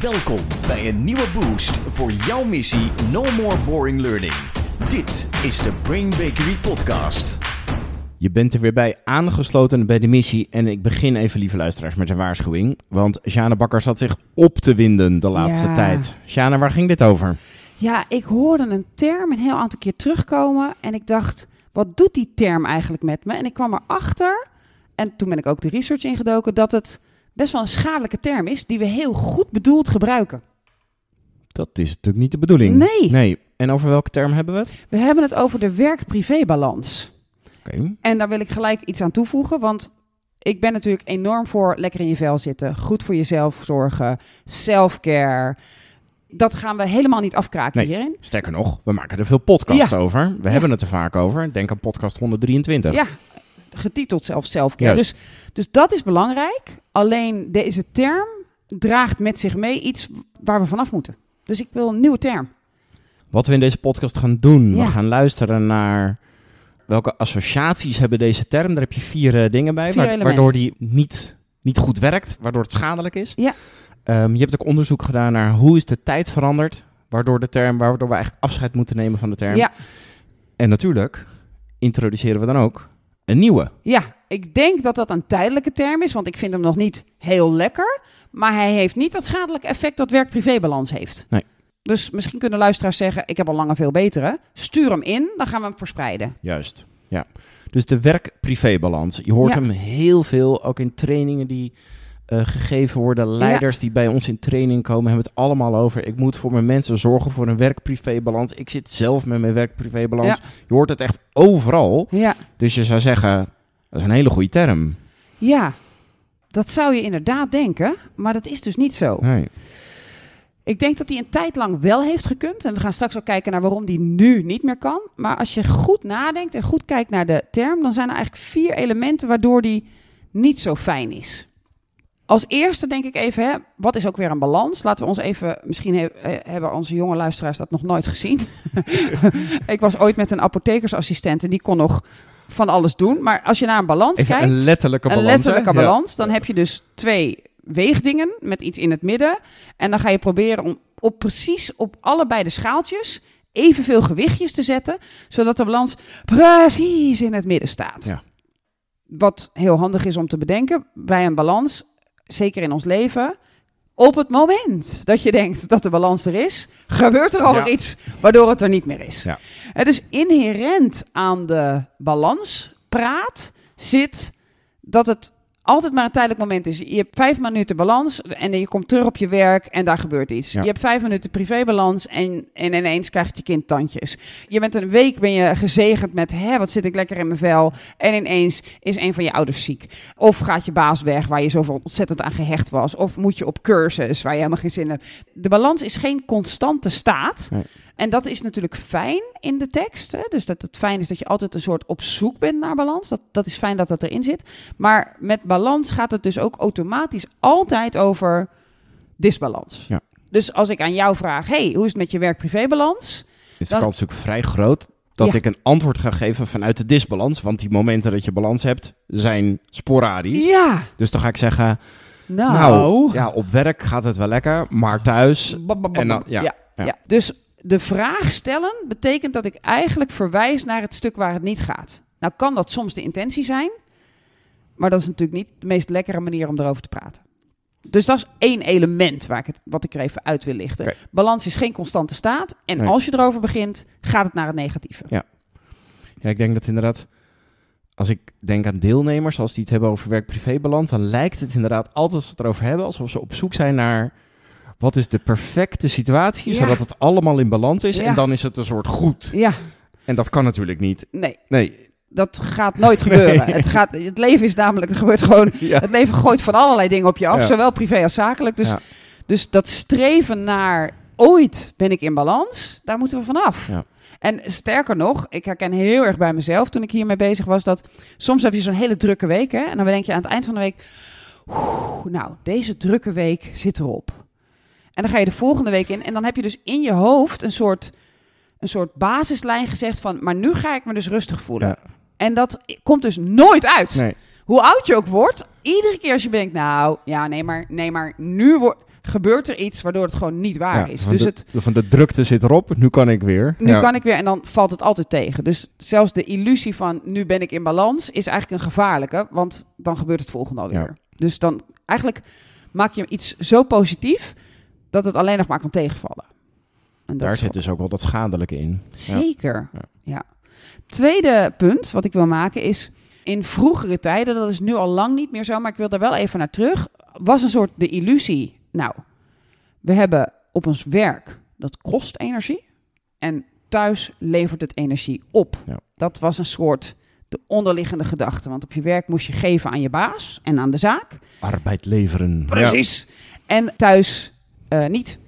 Welkom bij een nieuwe boost voor jouw missie No More Boring Learning. Dit is de Brain Bakery Podcast. Je bent er weer bij aangesloten bij de missie. En ik begin even, lieve luisteraars, met een waarschuwing. Want Sjane Bakker zat zich op te winden de laatste Ja. tijd. Sjane, waar ging dit over? Ja, ik hoorde een term een heel aantal keer terugkomen en ik dacht, wat doet die term eigenlijk met me? En ik kwam erachter, en toen ben ik ook de research ingedoken, dat het best wel een schadelijke term is die we heel goed bedoeld gebruiken. Dat is natuurlijk niet de bedoeling. Nee. Nee. En over welke term hebben we het? We hebben het over de werk-privé-balans. Oké. En daar wil ik gelijk iets aan toevoegen, want ik ben natuurlijk enorm voor lekker in je vel zitten, goed voor jezelf zorgen, self-care. Dat gaan we helemaal niet afkraken Nee. hierin. Sterker nog, we maken er veel podcasts Ja. over. We hebben het er vaak over. Denk aan podcast 123. Ja, getiteld zelf self-care. Juist. Dus, dus dat is belangrijk. Alleen deze term draagt met zich mee iets waar we vanaf moeten. Dus ik wil een nieuwe term. Wat we in deze podcast gaan doen, Ja. we gaan luisteren naar welke associaties hebben deze term. Daar heb je vier eh, dingen bij, Vier waardoor die niet, niet goed werkt, waardoor het schadelijk is. Ja. Ehm, je hebt ook onderzoek gedaan naar hoe is de tijd veranderd, waardoor de term, waardoor we eigenlijk afscheid moeten nemen van de term. Ja, En natuurlijk introduceren we dan ook een nieuwe. ja, ik denk dat dat een tijdelijke term is, want ik vind hem nog niet heel lekker. Maar hij heeft niet dat schadelijke effect dat werk-privé-balans heeft. Nee. Dus misschien kunnen luisteraars zeggen, ik heb al lang een veel betere. Stuur hem in, dan gaan we hem verspreiden. Juist, ja. Dus de werk-privé-balans. Je hoort Ja. hem heel veel, ook in trainingen die eh, gegeven worden. Leiders die bij ons in training komen, hebben het allemaal over. Ik moet voor mijn mensen zorgen voor een werk-privé-balans. Ik zit zelf met mijn werk-privé-balans. Je hoort het echt overal. Ja, Dus je zou zeggen, dat is een hele goede term. ja. Dat zou je inderdaad denken, maar dat is dus niet zo. Nee. Ik denk dat hij een tijd lang wel heeft gekund. En we gaan straks ook kijken naar waarom die nu niet meer kan. Maar als je goed nadenkt en goed kijkt naar de term, dan zijn er eigenlijk vier elementen waardoor die niet zo fijn is. Als eerste denk ik even, hè, wat is ook weer een balans? Laten we ons even, misschien he- eh, hebben onze jonge luisteraars dat nog nooit gezien. ik was ooit met een apothekersassistent en die kon nog van alles doen. Maar als je naar een balans Even kijkt een letterlijke een balans. letterlijke balans. Dan heb je dus twee weegdingen met iets in het midden. En dan ga je proberen om op precies op allebei de schaaltjes evenveel gewichtjes te zetten, zodat de balans precies in het midden staat. Ja. Wat heel handig is om te bedenken bij een balans, zeker in ons leven. Op het moment dat je denkt dat de balans er is, gebeurt er alweer Ja. iets waardoor het er niet meer is. Ja. Het dus inherent aan de balanspraat zit dat het altijd maar een tijdelijk moment is. Je hebt vijf minuten balans en je komt terug op je werk en daar gebeurt iets. Ja. Je hebt vijf minuten privébalans en, en ineens krijgt je kind tandjes. Je bent een week ben je gezegend met, hè, wat zit ik lekker in mijn vel. En ineens is een van je ouders ziek. Of gaat je baas weg waar je zoveel ontzettend aan gehecht was. Of moet je op cursus waar je helemaal geen zin in hebt. De balans is geen constante staat. Nee. En dat is natuurlijk fijn in de tekst. Hè? Dus dat het fijn is dat je altijd een soort op zoek bent naar balans. Dat, dat is fijn dat dat erin zit. Maar met balans gaat het dus ook automatisch altijd over disbalans. Ja. Dus als ik aan jou vraag, hey, hoe is het met je werk-privé-balans? Is de kans natuurlijk vrij groot dat Ja. ik een antwoord ga geven vanuit de disbalans. Want die momenten dat je balans hebt, zijn sporadisch. Ja, Dus dan ga ik zeggen, nou... nou, ja, op werk gaat het wel lekker, maar thuis... En dan- ja. ja. Dus de vraag stellen betekent dat ik eigenlijk verwijs naar het stuk waar het niet gaat. Nou kan dat soms de intentie zijn, maar dat is natuurlijk niet de meest lekkere manier om erover te praten. Dus dat is één element waar ik het, wat ik er even uit wil lichten. Balans is geen constante staat. En Nee. als je erover begint, gaat het naar het negatieve. Ja, ik denk dat inderdaad, als ik denk aan deelnemers, als die het hebben over werk-privé-balans, dan lijkt het inderdaad altijd als we het erover hebben, alsof ze op zoek zijn naar wat is de perfecte situatie, Ja. zodat het allemaal in balans is. Ja. En dan is het een soort goed. Ja, En dat kan natuurlijk niet. nee, Nee. dat gaat nooit gebeuren. Het, gaat, het leven is namelijk, het gebeurt gewoon Ja. Het leven gooit van allerlei dingen op je af, zowel privé als zakelijk. Dus, dus dat streven naar ooit ben ik in balans, daar moeten we vanaf. Ja. En sterker nog, ik herken heel erg bij mezelf toen ik hiermee bezig was, dat soms heb je zo'n hele drukke week, hè, en dan denk je aan het eind van de week, "Oeh, nou, deze drukke week zit erop. En dan ga je de volgende week in en dan heb je dus in je hoofd een soort, een soort basislijn gezegd van, maar nu ga ik me dus rustig voelen. Ja. En dat komt dus nooit uit. Nee. Hoe oud je ook wordt, iedere keer als je denkt, nou, ja, nee, maar, nee, maar nu wordt, gebeurt er iets waardoor het gewoon niet waar Ja, is. Dus de, het, van de drukte zit erop, nu kan ik weer. nu Ja. kan ik weer en dan valt het altijd tegen. Dus zelfs de illusie van nu ben ik in balans is eigenlijk een gevaarlijke, want dan gebeurt het volgende alweer. Ja. Dus dan eigenlijk maak je iets zo positief dat het alleen nog maar kan tegenvallen. En dat Daar zit dus ook wel dat schadelijke in. Zeker. Ja. Ja. Tweede punt wat ik wil maken is. In vroegere tijden, dat is nu al lang niet meer zo, maar ik wil daar wel even naar terug. Was een soort de illusie. Nou, we hebben op ons werk, dat kost energie. En thuis levert het energie op. Ja. Dat was een soort de onderliggende gedachte. Want op je werk moest je geven aan je baas en aan de zaak. Arbeid leveren. Precies. En thuis eh, niet.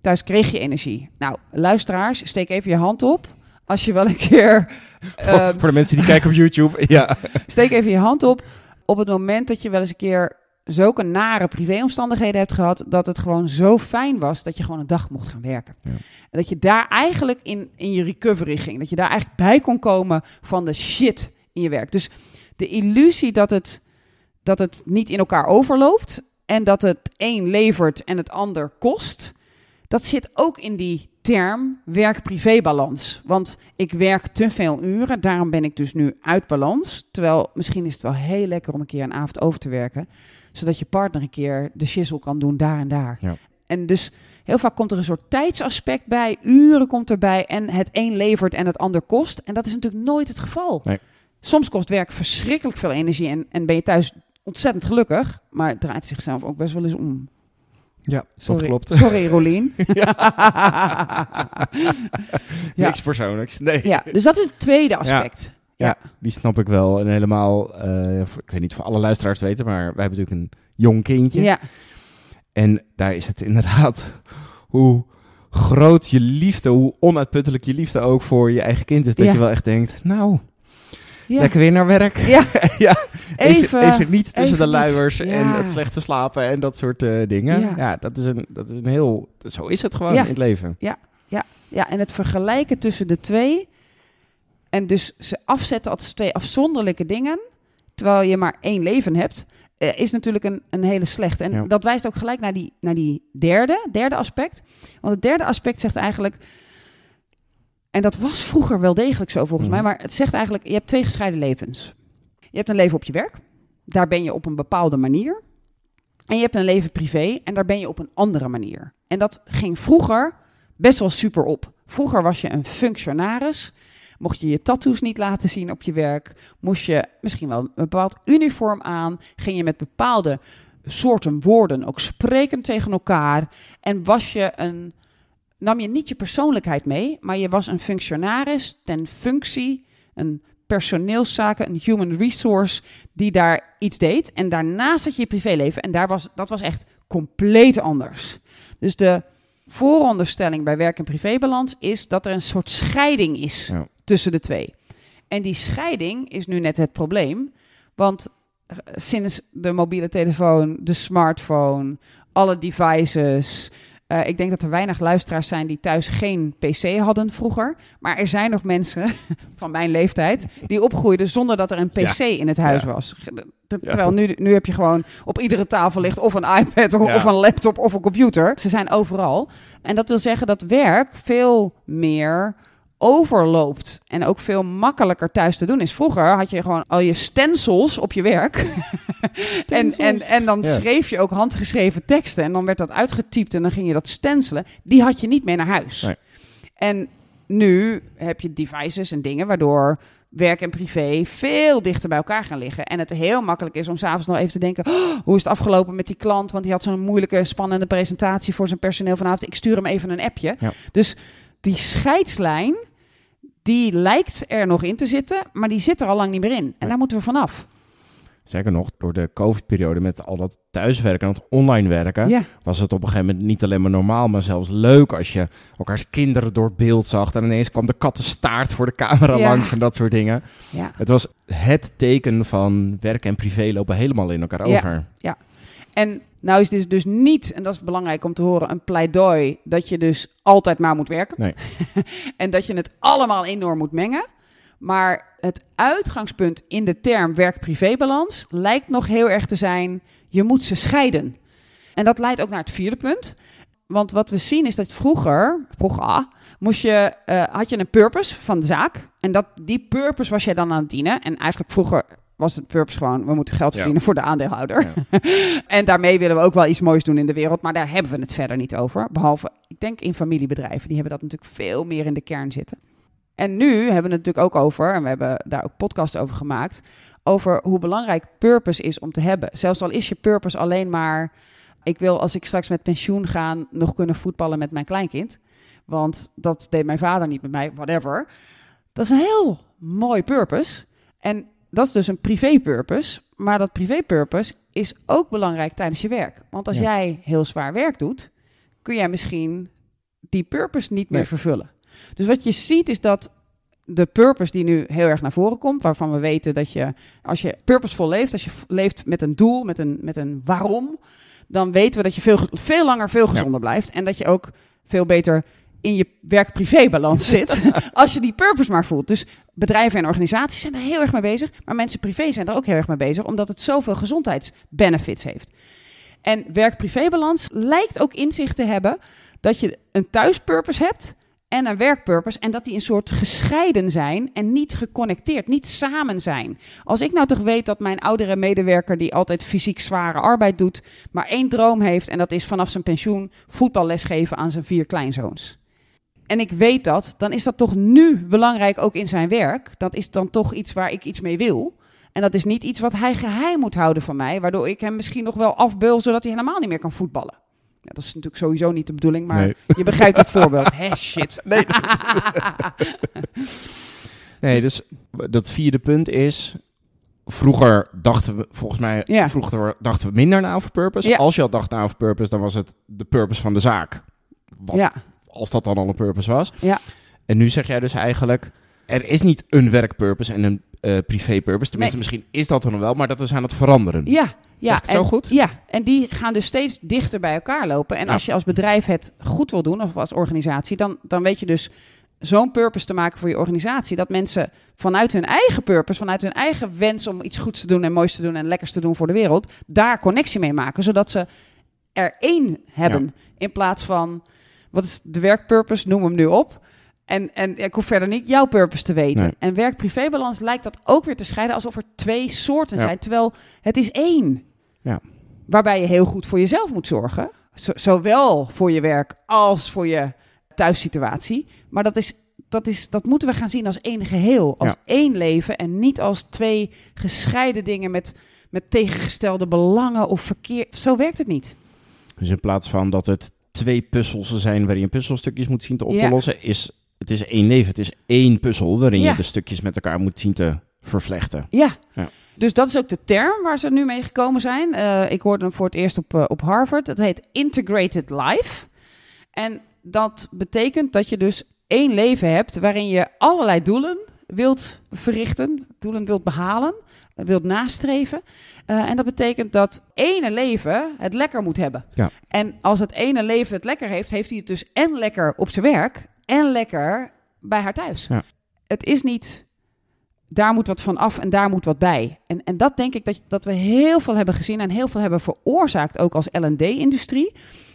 Thuis kreeg je energie. Nou, luisteraars, steek even je hand op. Als je wel een keer. Eh, Voor, voor de mensen die kijken op YouTube. Ja. steek even je hand op. Op het moment dat je wel eens een keer zulke nare privéomstandigheden hebt gehad. dat het gewoon zo fijn was dat je gewoon een dag mocht gaan werken. Ja. En dat je daar eigenlijk in, in je recovery ging. Dat je daar eigenlijk bij kon komen van de shit in je werk. Dus de illusie dat het, dat het niet in elkaar overloopt. En dat het een levert en het ander kost. Dat zit ook in die term werk-privé-balans. Want ik werk te veel uren, daarom ben ik dus nu uit balans. Terwijl misschien is het wel heel lekker om een keer een avond over te werken. Zodat je partner een keer de shizzle kan doen daar en daar. Ja. En dus heel vaak komt er een soort tijdsaspect bij, uren komt erbij en het een levert en het ander kost. En dat is natuurlijk nooit het geval. Nee. Soms kost werk verschrikkelijk veel energie en, en ben je thuis ontzettend gelukkig, maar het draait zichzelf ook best wel eens om. ja, Sorry, dat klopt. Sorry, Rolien. Ja. Niks persoonlijks. Nee. ja, dus dat is het tweede aspect. Ja, die snap ik wel. En helemaal, eh, ik weet niet of alle luisteraars weten, maar wij hebben natuurlijk een jong kindje. Ja, En daar is het inderdaad hoe groot je liefde, hoe onuitputtelijk je liefde ook voor je eigen kind is. Dat Ja. je wel echt denkt, nou, ja. lekker weer naar werk. Ja. ja. Even, Even- niet tussen de niet. luiers en Ja. het slechte slapen en dat soort eh, dingen. Ja. Ja, dat, is een, dat is een heel, zo is het gewoon Ja. in het leven. Ja, en het vergelijken tussen de twee. En dus ze afzetten als twee afzonderlijke dingen. Terwijl je maar één leven hebt. eh, is natuurlijk een, een hele slechte. En Ja. dat wijst ook gelijk naar die, naar die derde, derde aspect. Want het derde aspect zegt eigenlijk. En dat was vroeger wel degelijk zo volgens Mhm. mij. Maar het zegt eigenlijk: je hebt twee gescheiden levens. Je hebt een leven op je werk. Daar ben je op een bepaalde manier. En je hebt een leven privé. En daar ben je op een andere manier. En dat ging vroeger best wel super op. Vroeger was je een functionaris. Mocht je je tattoos niet laten zien op je werk, moest je misschien wel een bepaald uniform aan, ging je met bepaalde soorten woorden ook spreken tegen elkaar en was je een nam je niet je persoonlijkheid mee, maar je was een functionaris ten functie, een personeelszaken, een human resource die daar iets deed en daarnaast had je je privéleven en daar was dat was echt compleet anders. Dus de vooronderstelling bij werk- en privébalans is dat er een soort scheiding is Ja. tussen de twee. En die scheiding is nu net het probleem. Want eh, sinds de mobiele telefoon, de smartphone, alle devices. Eh, ik denk dat er weinig luisteraars zijn die thuis geen PC hadden vroeger. Maar er zijn nog mensen van mijn leeftijd die opgroeiden zonder dat er een PC in het huis Ja. was. Terwijl nu, nu heb je gewoon op iedere tafel ligt of een iPad of, of een laptop of een computer. Ze zijn overal. En dat wil zeggen dat werk veel meer overloopt en ook veel makkelijker thuis te doen is. Vroeger had je gewoon al je stencils op je werk. en, en, en dan Ja. schreef je ook handgeschreven teksten en dan werd dat uitgetypt en dan ging je dat stencelen. Die had je niet mee naar huis. Nee. En nu heb je devices en dingen waardoor werk en privé veel dichter bij elkaar gaan liggen. En het heel makkelijk is om s'avonds nog even te denken... "Oh, hoe is het afgelopen met die klant? Want die had zo'n moeilijke, spannende presentatie voor zijn personeel vanavond. Ik stuur hem even een appje. Ja. Dus die scheidslijn, die lijkt er nog in te zitten... maar die zit er al lang niet meer in. En daar moeten we vanaf. Zeker nog, door de COVID-periode met al dat thuiswerken en dat online werken... Ja, was het op een gegeven moment niet alleen maar normaal, maar zelfs leuk als je elkaars kinderen door het beeld zag. En ineens kwam de kattenstaart voor de camera Ja. langs en dat soort dingen. ja. Het was het teken van werk en privé lopen helemaal in elkaar Ja. over. En nou is dit dus niet, en dat is belangrijk om te horen, een pleidooi dat je dus altijd maar moet werken. Nee. en dat je het allemaal enorm moet mengen. Maar het uitgangspunt in de term werk-privébalans lijkt nog heel erg te zijn, je moet ze scheiden. En dat leidt ook naar het vierde punt. Want wat we zien is dat vroeger, vroeger moest je, uh, had je een purpose van de zaak. En dat, die purpose was jij dan aan het dienen. En eigenlijk vroeger was het purpose gewoon, we moeten geld verdienen voor de aandeelhouder. Ja. en daarmee willen we ook wel iets moois doen in de wereld. Maar daar hebben we het verder niet over. Behalve, ik denk in familiebedrijven. Die hebben dat natuurlijk veel meer in de kern zitten. En nu hebben we het natuurlijk ook over, en we hebben daar ook podcasts over gemaakt, over hoe belangrijk purpose is om te hebben. Zelfs al is je purpose alleen maar, ik wil als ik straks met pensioen ga nog kunnen voetballen met mijn kleinkind. Want dat deed mijn vader niet met mij, whatever. Dat is een heel mooi purpose. En dat is dus een privé-purpose. Maar dat privé-purpose is ook belangrijk tijdens je werk. Want als jij heel zwaar werk doet, kun jij misschien die purpose niet meer vervullen. Dus wat je ziet is dat de purpose die nu heel erg naar voren komt, waarvan we weten dat je, als je purposevol leeft, als je leeft met een doel, met een, met een waarom, dan weten we dat je veel, veel langer veel gezonder blijft en dat je ook veel beter in je werk-privé-balans zit. als je die purpose maar voelt. Dus bedrijven en organisaties zijn er heel erg mee bezig. Maar mensen privé zijn er ook heel erg mee bezig. Omdat het zoveel gezondheidsbenefits heeft. En werk-privé-balans lijkt ook inzicht te hebben dat je een thuispurpose hebt en een werkpurpose. En dat die een soort gescheiden zijn en niet geconnecteerd, niet samen zijn. Als ik nou toch weet dat mijn oudere medewerker, die altijd fysiek zware arbeid doet, maar één droom heeft. En dat is vanaf zijn pensioen voetballes geven aan zijn vier kleinzoons en ik weet dat, dan is dat toch nu belangrijk ook in zijn werk. Dat is dan toch iets waar ik iets mee wil. En dat is niet iets wat hij geheim moet houden van mij, waardoor ik hem misschien nog wel afbeul, zodat hij helemaal niet meer kan voetballen. Ja, dat is natuurlijk sowieso niet de bedoeling, maar je begrijpt het voorbeeld. Hé, shit. Nee. nee, dus dat vierde punt is, vroeger dachten we, volgens mij, ja. vroeger dachten we minder na over purpose. Als je al dacht na over purpose, dan was het de purpose van de zaak. Wat ja als dat dan al een purpose was. Ja. En nu zeg jij dus eigenlijk, er is niet een werkpurpose en een uh, privé-purpose. Tenminste, misschien is dat er nog wel, maar dat is aan het veranderen. Ja, ja. het zo goed? Ja, en die gaan dus steeds dichter bij elkaar lopen. En als je als bedrijf het goed wil doen, of als organisatie, dan, dan weet je dus zo'n purpose te maken voor je organisatie. Dat mensen vanuit hun eigen purpose, vanuit hun eigen wens om iets goeds te doen en moois te doen en lekkers te doen voor de wereld, daar connectie mee maken. Zodat ze er één hebben. In plaats van wat is de werkpurpose? Noem hem nu op. En, en ik hoef verder niet jouw purpose te weten. En werk-privébalans lijkt dat ook weer te scheiden alsof er twee soorten zijn. Terwijl het is één. Ja. Waarbij je heel goed voor jezelf moet zorgen. zowel voor je werk als voor je thuissituatie. Maar dat, is, dat, is, dat moeten we gaan zien als één geheel. Als één leven en niet als twee gescheiden dingen met, met tegengestelde belangen of verkeer. Zo werkt het niet. Dus in plaats van dat het twee puzzels zijn waarin je puzzelstukjes moet zien te op te lossen, is het is één leven. Het is één puzzel waarin je de stukjes met elkaar moet zien te vervlechten. Ja. ja. Dus dat is ook de term waar ze nu mee gekomen zijn. Uh, ik hoorde hem voor het eerst op, uh, op Harvard. Het heet Integrated Life. En dat betekent dat je dus één leven hebt waarin je allerlei doelen wilt verrichten, doelen wilt behalen wilt nastreven. Uh, en dat betekent dat ene leven het lekker moet hebben. Ja. En als het ene leven het lekker heeft, heeft hij het dus en lekker op zijn werk en lekker bij haar thuis. Ja. Het is niet daar moet wat van af en daar moet wat bij. En, en dat denk ik dat, dat we heel veel hebben gezien en heel veel hebben veroorzaakt, ook als LD-industrie.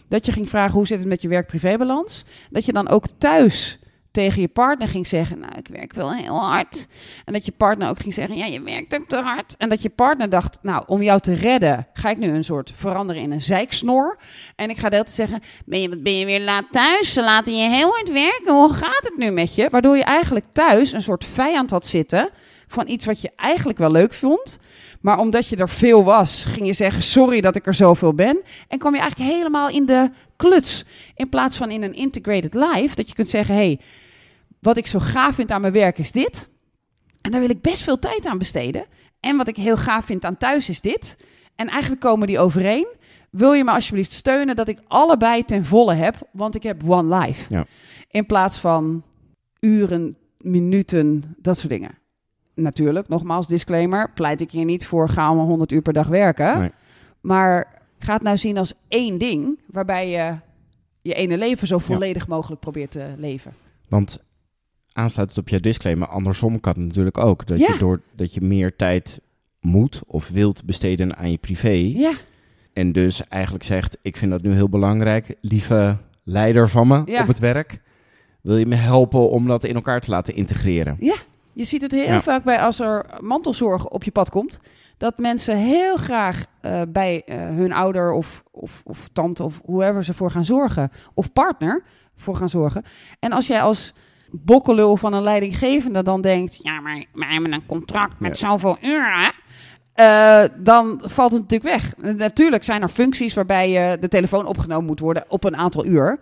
Dat je ging vragen hoe zit het met je werk-privébalans. Dat je dan ook thuis tegen je partner ging zeggen, nou, ik werk wel heel hard. En dat je partner ook ging zeggen, ja, je werkt ook te hard. En dat je partner dacht, nou, om jou te redden, ga ik nu een soort veranderen in een zeiksnor. En ik ga de zeggen, ben je, ben je weer laat thuis? Ze laten je heel hard werken. Hoe gaat het nu met je? Waardoor je eigenlijk thuis een soort vijand had zitten van iets wat je eigenlijk wel leuk vond. Maar omdat je er veel was, ging je zeggen: Sorry dat ik er zoveel ben. En kwam je eigenlijk helemaal in de kluts. In plaats van in een integrated life, dat je kunt zeggen: Hey, wat ik zo gaaf vind aan mijn werk is dit. En daar wil ik best veel tijd aan besteden. En wat ik heel gaaf vind aan thuis is dit. En eigenlijk komen die overeen. Wil je me alsjeblieft steunen dat ik allebei ten volle heb, want ik heb one life. Ja. In plaats van uren, minuten, dat soort dingen. Natuurlijk, nogmaals, disclaimer, pleit ik hier niet voor ga allemaal 100 uur per dag werken. Nee. Maar ga het nou zien als één ding, waarbij je je ene leven zo volledig mogelijk probeert te leven. Want aansluitend op je disclaimer, andersom kan het natuurlijk ook. Dat, je door, dat je meer tijd moet of wilt besteden aan je privé. Ja. En dus eigenlijk zegt, ik vind dat nu heel belangrijk. Lieve leider van me Ja. op het werk. Wil je me helpen om dat in elkaar te laten integreren? Je ziet het heel Ja. vaak bij als er mantelzorg op je pad komt. Dat mensen heel graag eh, bij eh, hun ouder of, of, of tante of whoever ze voor gaan zorgen. Of partner voor gaan zorgen. En als jij als bokkelul van een leidinggevende dan denkt... Ja, maar wij hebben een contract met zoveel uren. eh, dan valt het natuurlijk weg. Eh, Natuurlijk zijn er functies waarbij je de telefoon opgenomen moet worden op een aantal uur.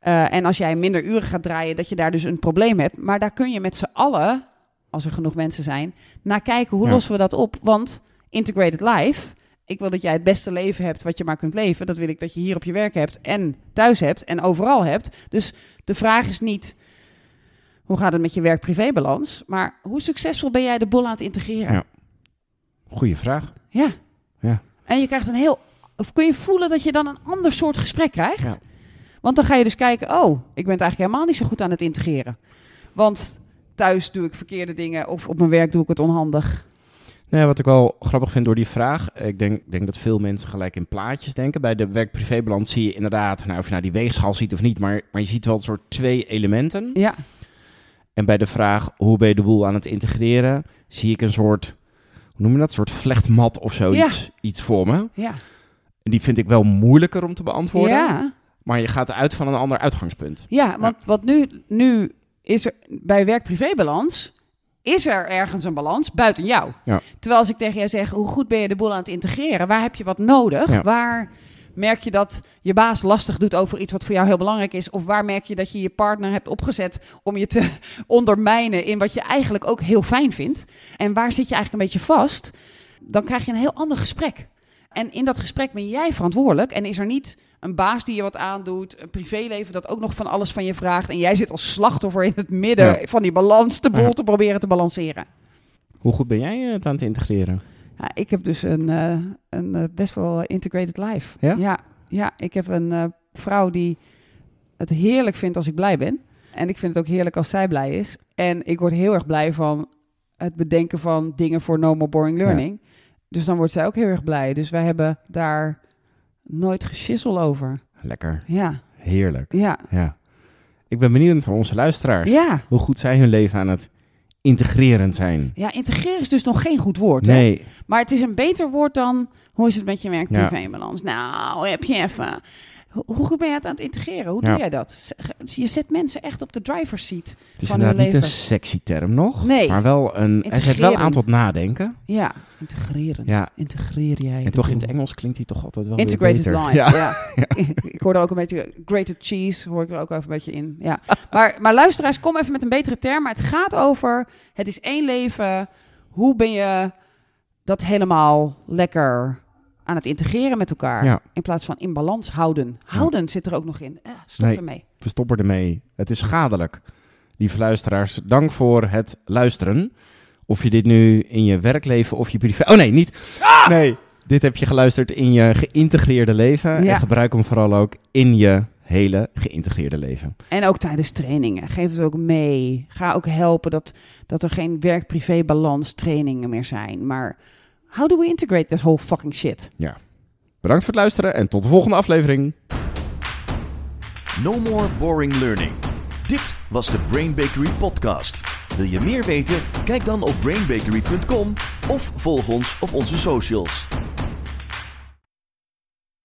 Eh, en als jij minder uren gaat draaien, dat je daar dus een probleem hebt. Maar daar kun je met z'n allen, als er genoeg mensen zijn, naar kijken hoe Ja. lossen we dat op. Want integrated life, ik wil dat jij het beste leven hebt wat je maar kunt leven. Dat wil ik dat je hier op je werk hebt en thuis hebt en overal hebt. Dus de vraag is niet, hoe gaat het met je werk-privé-balans? Maar hoe succesvol ben jij de boel aan het integreren? Ja. Goeie vraag. Ja. Ja. En je krijgt een heel. Of kun je voelen dat je dan een ander soort gesprek krijgt? Ja. Want dan ga je dus kijken: oh, ik ben het eigenlijk helemaal niet zo goed aan het integreren. Want thuis doe ik verkeerde dingen of op mijn werk doe ik het onhandig. Nee, wat ik wel grappig vind door die vraag. Ik denk, denk dat veel mensen gelijk in plaatjes denken. Bij de werk-privébalans zie je inderdaad, nou, of je nou die weegschaal ziet of niet, maar, maar je ziet wel een soort twee elementen. Ja, En bij de vraag hoe ben je de boel aan het integreren, zie ik een soort, hoe noem je dat, een soort vlechtmat of zoiets iets voor me. ja. En die vind ik wel moeilijker om te beantwoorden. Ja, Maar je gaat uit van een ander uitgangspunt. ja want wat nu, nu is er bij werk-privé-balans. Is er ergens een balans buiten jou? Ja. Terwijl als ik tegen jou zeg, hoe goed ben je de boel aan het integreren? Waar heb je wat nodig? Ja. Waar merk je dat je baas lastig doet over iets wat voor jou heel belangrijk is? Of waar merk je dat je je partner hebt opgezet om je te ondermijnen in wat je eigenlijk ook heel fijn vindt? En waar zit je eigenlijk een beetje vast? Dan krijg je een heel ander gesprek. En in dat gesprek ben jij verantwoordelijk en is er niet een baas die je wat aandoet, een privéleven dat ook nog van alles van je vraagt en jij zit als slachtoffer in het midden Ja. van die balans de boel Ja. te proberen te balanceren. Hoe goed ben jij het aan het integreren? Ja, ik heb dus een, eh, een eh, best wel integrated life. Ja? Ja, ja, ik heb een eh, vrouw die het heerlijk vindt als ik blij ben. En ik vind het ook heerlijk als zij blij is. En ik word heel erg blij van het bedenken van dingen voor no more boring learning. Dus dan wordt zij ook heel erg blij. Dus wij hebben daar nooit geschissel over. Lekker, Ja, heerlijk. ja, Ja. Ik ben benieuwd naar onze luisteraars. ja. Hoe goed zij hun leven aan het integrerend zijn. Ja, integreren is dus nog geen goed woord. Hè? Nee, Maar het is een beter woord dan hoe is het met je Ja. werk-privé-balans? Nou, heb je even. Hoe, goed ben je het aan het integreren? Hoe Ja. doe jij dat? Je zet mensen echt op de driver's seat. het is Van hun inderdaad niet een leven. sexy term nog. Nee. Maar wel een... Hij zet wel aan tot nadenken. Ja, integreren. Ja. Integreer jij. En toch in het. Engels klinkt hij toch altijd wel weer Integrated beter. life. Ja. Ja. ik hoor er ook een beetje grated cheese, hoor ik er ook even een beetje in. Ja. Maar, maar luisteraars, kom even met een betere term. Maar het gaat over, het is één leven. Hoe ben je dat helemaal lekker aan het integreren met elkaar? Ja. In plaats van in balans houden. Houden zit er ook nog in. Eh, stop Nee. ermee. We stoppen ermee. Het is schadelijk. Lieve luisteraars, dank voor het luisteren. Of je dit nu in je werkleven of je privé... Oh nee, niet. Nee, dit heb je geluisterd in je geïntegreerde leven. Ja. En gebruik hem vooral ook in je hele geïntegreerde leven. En ook tijdens trainingen. Geef het ook mee. Ga ook helpen dat, dat er geen werk-privé-balans trainingen meer zijn. Maar how do we integrate this whole fucking shit? Bedankt voor het luisteren en tot de volgende aflevering. No more boring learning. Dit was de Brain Bakery podcast. Wil je meer weten? Kijk dan op brainbakery.com of volg ons op onze socials.